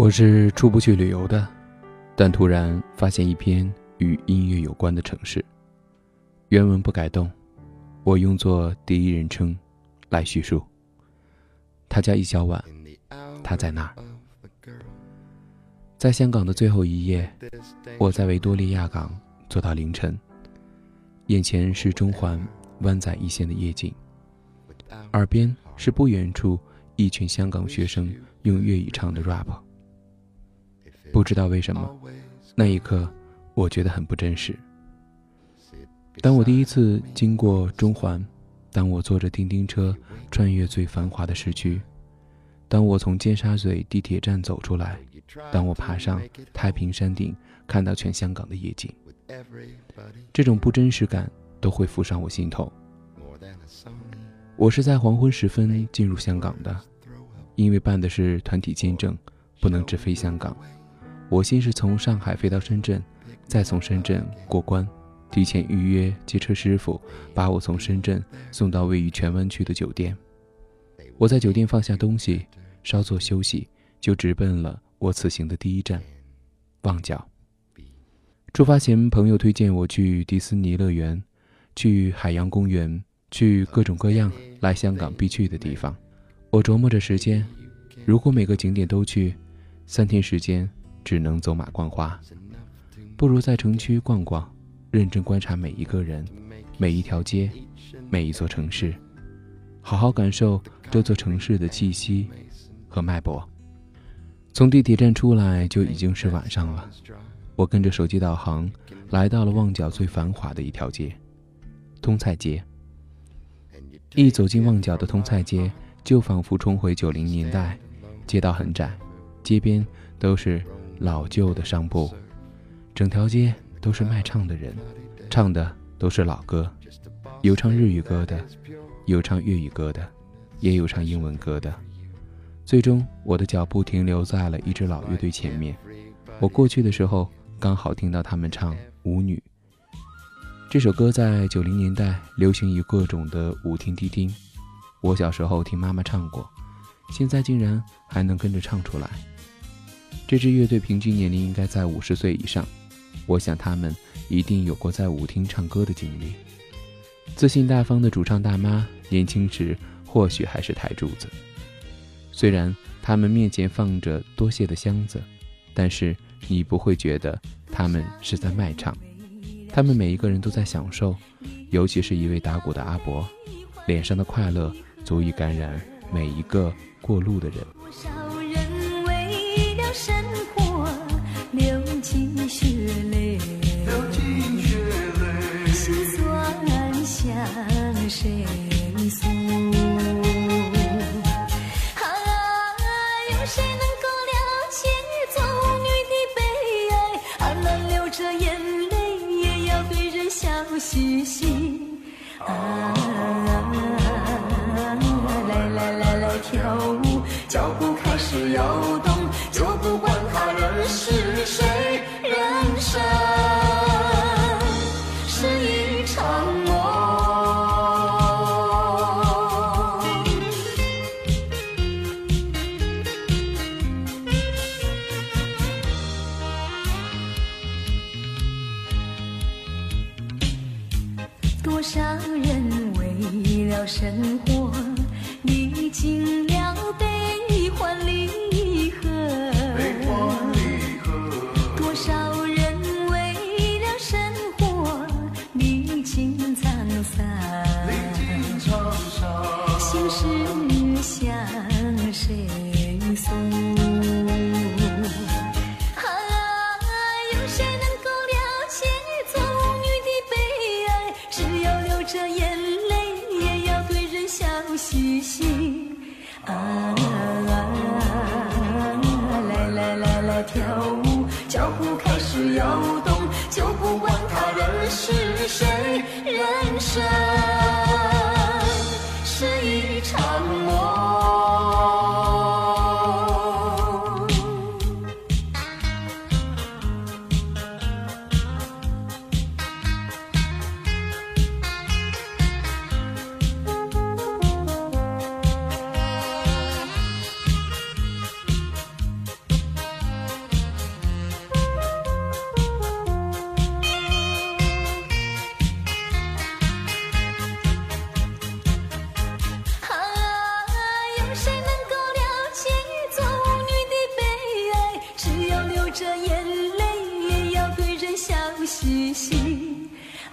我是出不去旅游的，但突然发现一篇与音乐有关的城市。原文不改动，我用作第一人称来叙述。他叫易小婉，他在那儿。在香港的最后一夜，我在维多利亚港坐到凌晨，眼前是中环湾仔一线的夜景，耳边是不远处一群香港学生用粤语唱的 rap。不知道为什么，那一刻我觉得很不真实。当我第一次经过中环，当我坐着叮叮车穿越最繁华的市区，当我从尖沙咀地铁站走出来，当我爬上太平山顶看到全香港的夜景，这种不真实感都会浮上我心头。我是在黄昏时分进入香港的，因为办的是团体签证，不能直飞香港。我先是从上海飞到深圳，再从深圳过关，提前预约接车师傅，把我从深圳送到位于荃湾区的酒店。我在酒店放下东西，稍作休息，就直奔了我此行的第一站——旺角。出发前，朋友推荐我去迪士尼乐园，去海洋公园，去各种各样来香港必去的地方。我琢磨着时间，如果每个景点都去，三天时间。只能走马观花，不如在城区逛逛，认真观察每一个人、每一条街、每一座城市，好好感受这座城市的气息和脉搏。从地铁站出来就已经是晚上了，我跟着手机导航来到了旺角最繁华的一条街——通菜街。一走进旺角的通菜街，就仿佛重回九零年代，街道很窄，街边都是。老旧的商铺，整条街都是卖唱的人，唱的都是老歌，有唱日语歌的，有唱粤语歌的，也有唱英文歌的。最终，我的脚步停留在了一支老乐队前面。我过去的时候，刚好听到他们唱《舞女》这首歌，在九零年代流行于各种的舞厅迪厅。我小时候听妈妈唱过，现在竟然还能跟着唱出来。这支乐队平均年龄应该在五十岁以上，我想他们一定有过在舞厅唱歌的经历。自信大方的主唱大妈，年轻时或许还是台柱子。虽然他们面前放着多谢的箱子，但是你不会觉得他们是在卖唱。他们每一个人都在享受，尤其是一位打鼓的阿伯，脸上的快乐足以感染每一个过路的人。心事向谁诉？啊，有谁能够了解做舞女的悲哀？只要流着眼泪，也要对人笑嘻嘻。啊，来来来来跳舞，脚步开始摇。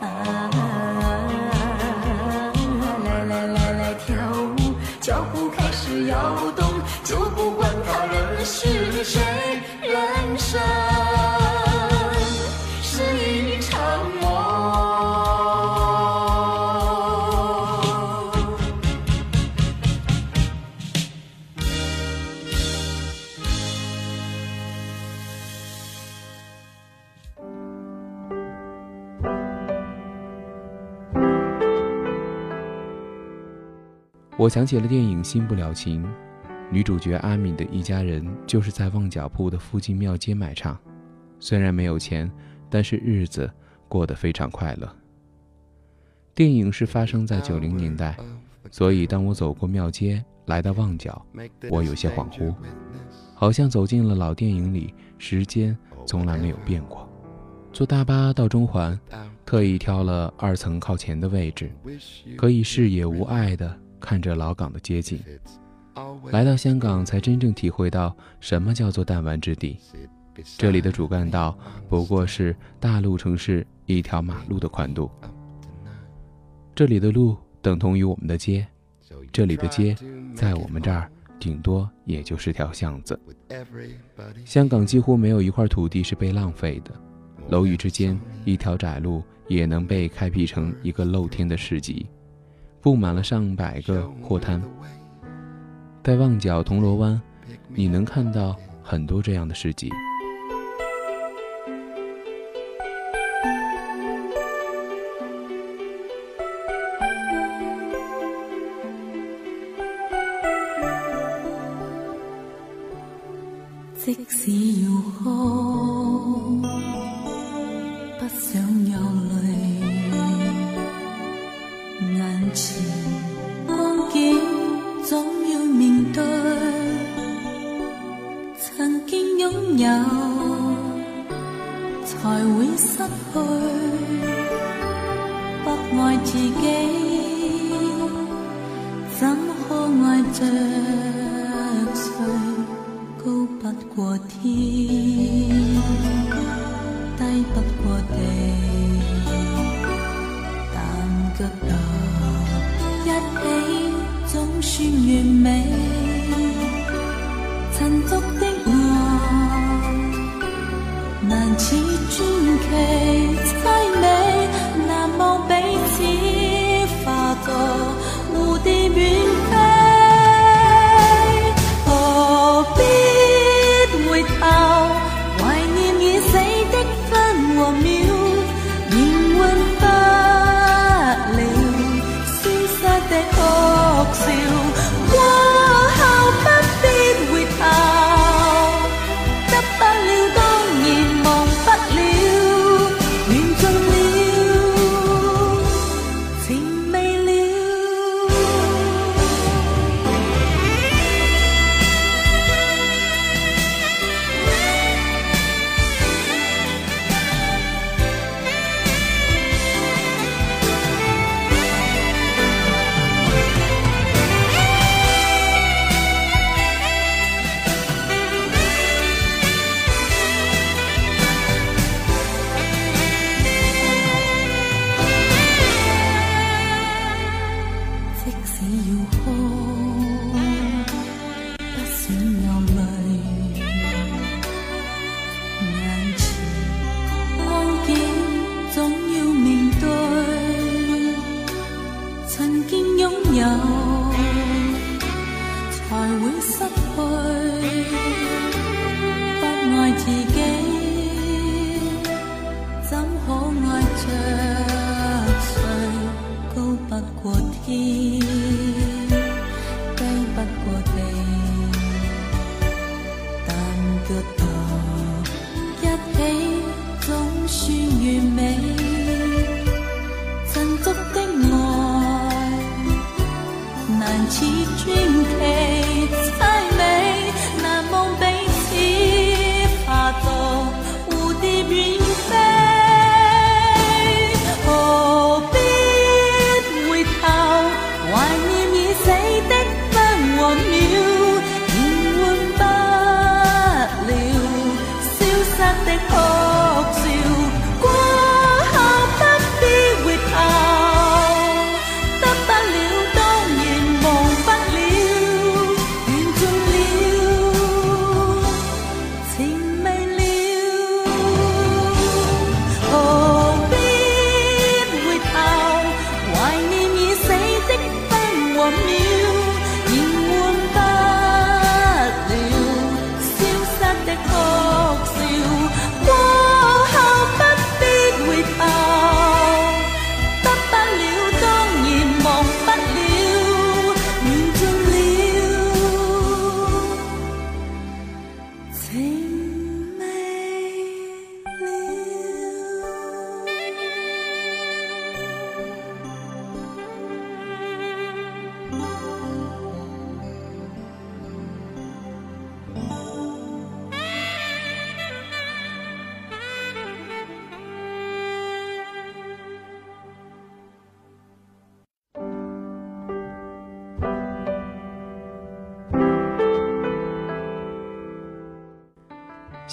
啊来来来来跳舞，脚步开始摇动，就不管他人是谁，我想起了电影《新不了情》，女主角阿敏的一家人就是在旺角铺的附近庙街买唱。虽然没有钱，但是日子过得非常快乐。电影是发生在九零年代，所以当我走过庙街来到旺角，我有些恍惚，好像走进了老电影里，时间从来没有变过。坐大巴到中环，特意挑了二层靠前的位置，可以视野无碍的。看着老港的街景，来到香港才真正体会到什么叫做弹丸之地。这里的主干道不过是大陆城市一条马路的宽度，这里的路等同于我们的街，这里的街在我们这儿顶多也就是条巷子。香港几乎没有一块土地是被浪费的，楼宇之间一条窄路也能被开辟成一个露天的市集。布满了上百个货摊，在旺角铜锣湾，你能看到很多这样的市集。即使要哭，低不过地但觉得一起总算完美。沉重的爱难似传奇一切高不过天。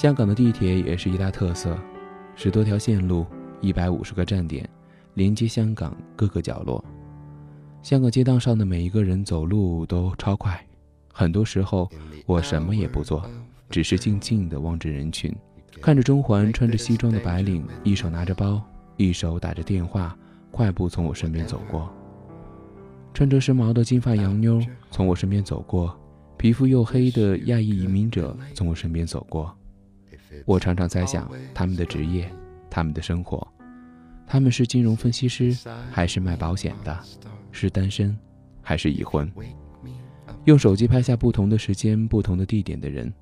香港的地铁也是一大特色，十多条线路，一百五十个站点，连接香港各个角落。香港街道上的每一个人走路都超快，很多时候我什么也不做，只是静静地望着人群，看着中环穿着西装的白领，一手拿着包，一手打着电话，快步从我身边走过。穿着时髦的金发洋妞从我身边走过，皮肤黝黑的亚裔移民者从我身边走过。我常常在想他们的职业，他们的生活，他们是金融分析师还是卖保险的？是单身，还是已婚？用手机拍下不同的时间、不同的地点的人。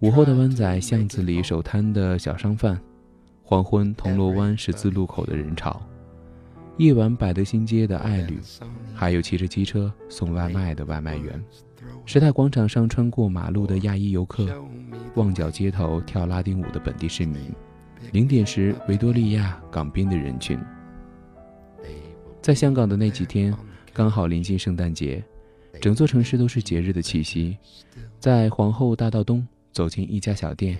午后的湾仔巷子里守摊的小商贩，黄昏铜锣湾十字路口的人潮，夜晚百德新街的爱侣，还有骑着机车送外卖的外卖员，时代广场上穿过马路的亚裔游客，旺角街头跳拉丁舞的本地市民，零点时维多利亚港边的人群。在香港的那几天，刚好临近圣诞节，整座城市都是节日的气息。在皇后大道东走进一家小店，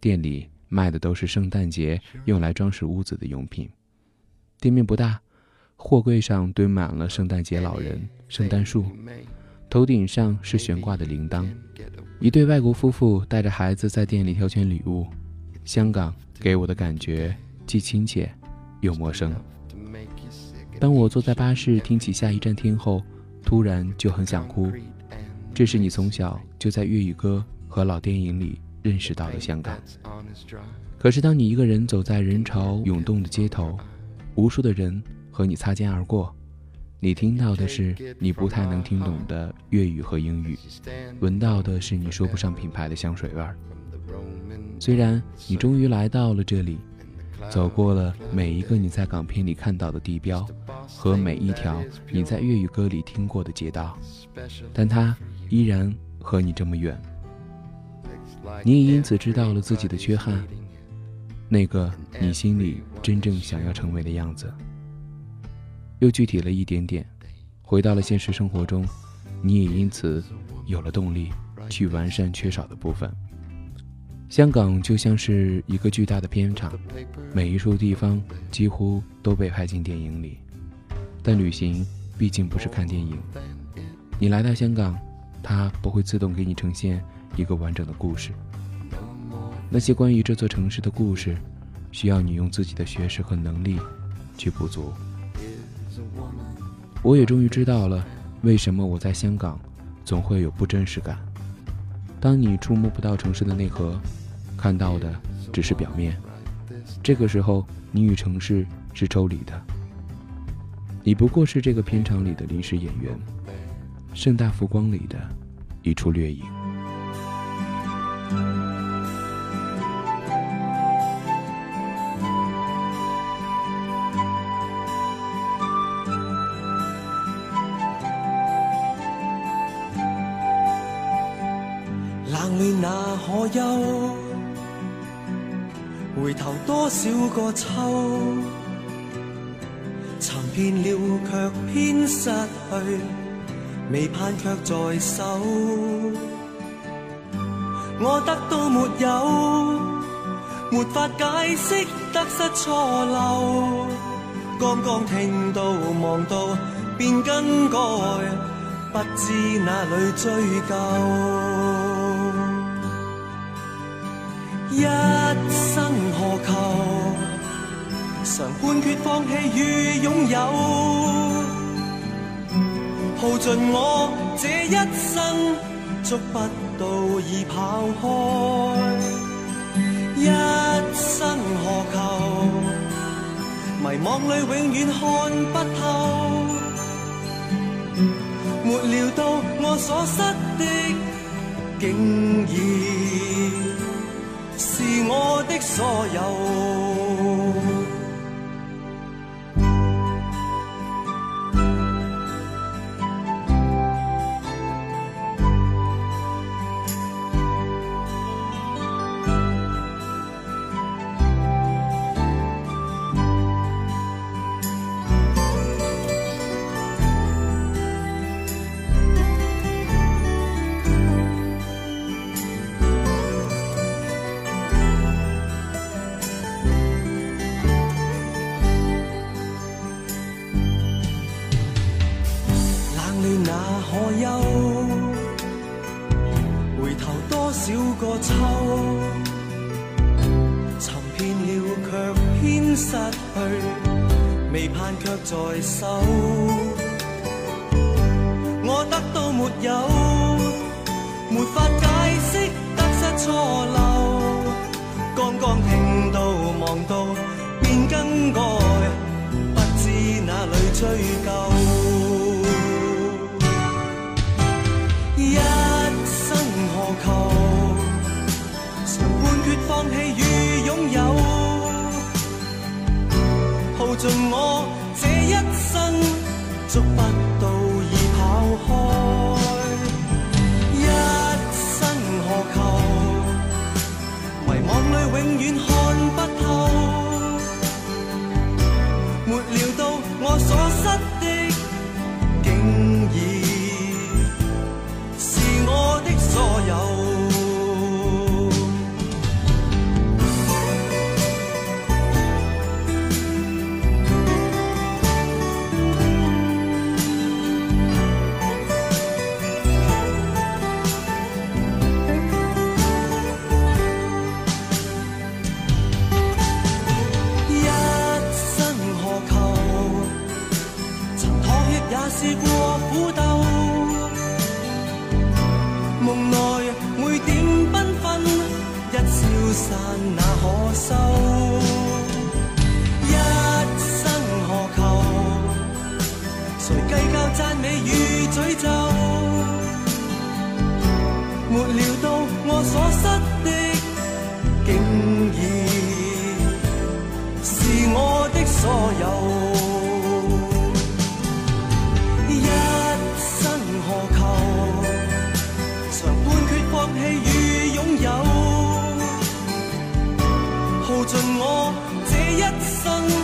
店里卖的都是圣诞节用来装饰屋子的用品。店面不大，货柜上堆满了圣诞节老人、圣诞树，头顶上是悬挂的铃铛。一对外国夫妇带着孩子在店里挑选礼物。香港给我的感觉既亲切又陌生。当我坐在巴士听起下一站天后，突然就很想哭。这是你从小就在粤语歌和老电影里认识到的香港。可是当你一个人走在人潮涌动的街头，无数的人和你擦肩而过，你听到的是你不太能听懂的粤语和英语，闻到的是你说不上品牌的香水味儿。虽然你终于来到了这里。走过了每一个你在港片里看到的地标，和每一条你在粤语歌里听过的街道，但它依然和你这么远。你也因此知道了自己的缺憾，那个你心里真正想要成为的样子。又具体了一点点，回到了现实生活中，你也因此有了动力去完善缺少的部分。香港就像是一个巨大的片场，每一处地方几乎都被拍进电影里。但旅行毕竟不是看电影，你来到香港，它不会自动给你呈现一个完整的故事。那些关于这座城市的故事，需要你用自己的学识和能力去补足。我也终于知道了，为什么我在香港总会有不真实感。当你触摸不到城市的内核。看到的只是表面，这个时候你与城市是抽离的，你不过是这个片场里的临时演员，盛大浮光里的一处掠影。回头多少个秋，寻遍了却偏失去，未盼却在手。我得到没有，没法解释得失错漏。刚刚听到望到便更改，不知哪里追究。一生何求？常判决放弃与拥有，耗尽我这一生，捉不到已跑开。一生何求？迷惘里永远看不透，没料到我所失的，竟然。是我的所有。未盼却在手。我得到没有？没法解释得失错漏，刚刚听到望到便更改，不知哪里追究。一生何求？常判决放弃与尽我这一生，祝不試過苦鬥，夢內每點繽紛，一消散那可收？一生何求？誰計較讚美與詛咒？沒料到我所失的，竟已。是我的所有。尽我这一生，